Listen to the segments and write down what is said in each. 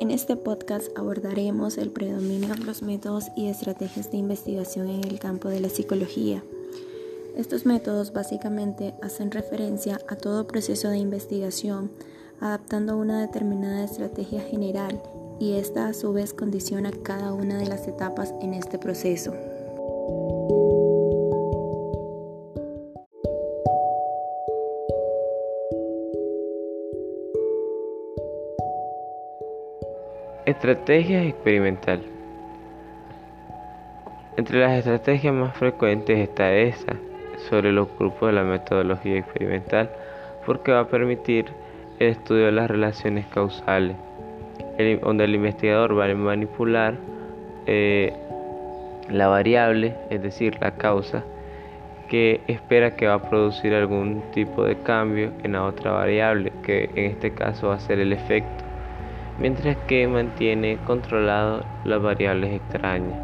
En este podcast abordaremos el predominio de los métodos y estrategias de investigación en el campo de la psicología. Estos métodos básicamente hacen referencia a todo proceso de investigación, adaptando una determinada estrategia general y esta a su vez condiciona cada una de las etapas en este proceso. Estrategias experimental. Entre las estrategias más frecuentes está esa sobre los grupos de la metodología experimental porque va a permitir el estudio de las relaciones causales, donde el investigador va a manipular eh, la variable, es decir, la causa, que espera que va a producir algún tipo de cambio en la otra variable, que en este caso va a ser el efecto mientras que mantiene controlado las variables extrañas.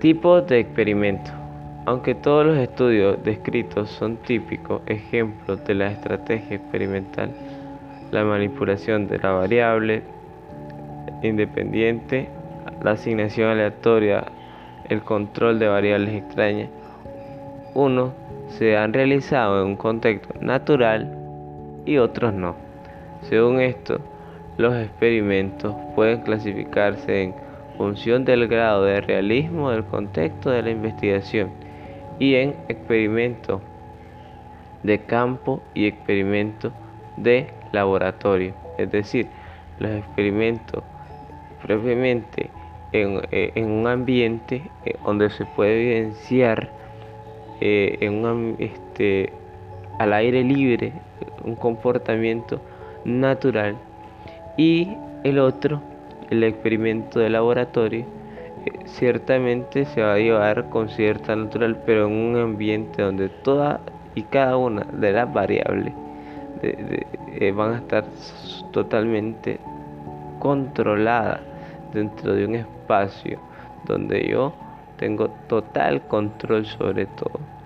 Tipos de experimento. Aunque todos los estudios descritos son típicos ejemplos de la estrategia experimental, la manipulación de la variable independiente, la asignación aleatoria, el control de variables extrañas, uno se han realizado en un contexto natural y otros no. Según esto, los experimentos pueden clasificarse en función del grado de realismo del contexto de la investigación y en experimentos de campo y experimentos de laboratorio. Es decir, los experimentos propiamente en, eh, un ambiente eh, donde se puede evidenciar eh, en un, este, al aire libre un comportamiento natural y el otro, el experimento de laboratorio, eh, ciertamente se va a llevar con cierta natural, pero en un ambiente donde toda y cada una de las variables eh, van a estar totalmente controladas dentro de un espacio donde yo tengo total control sobre todo.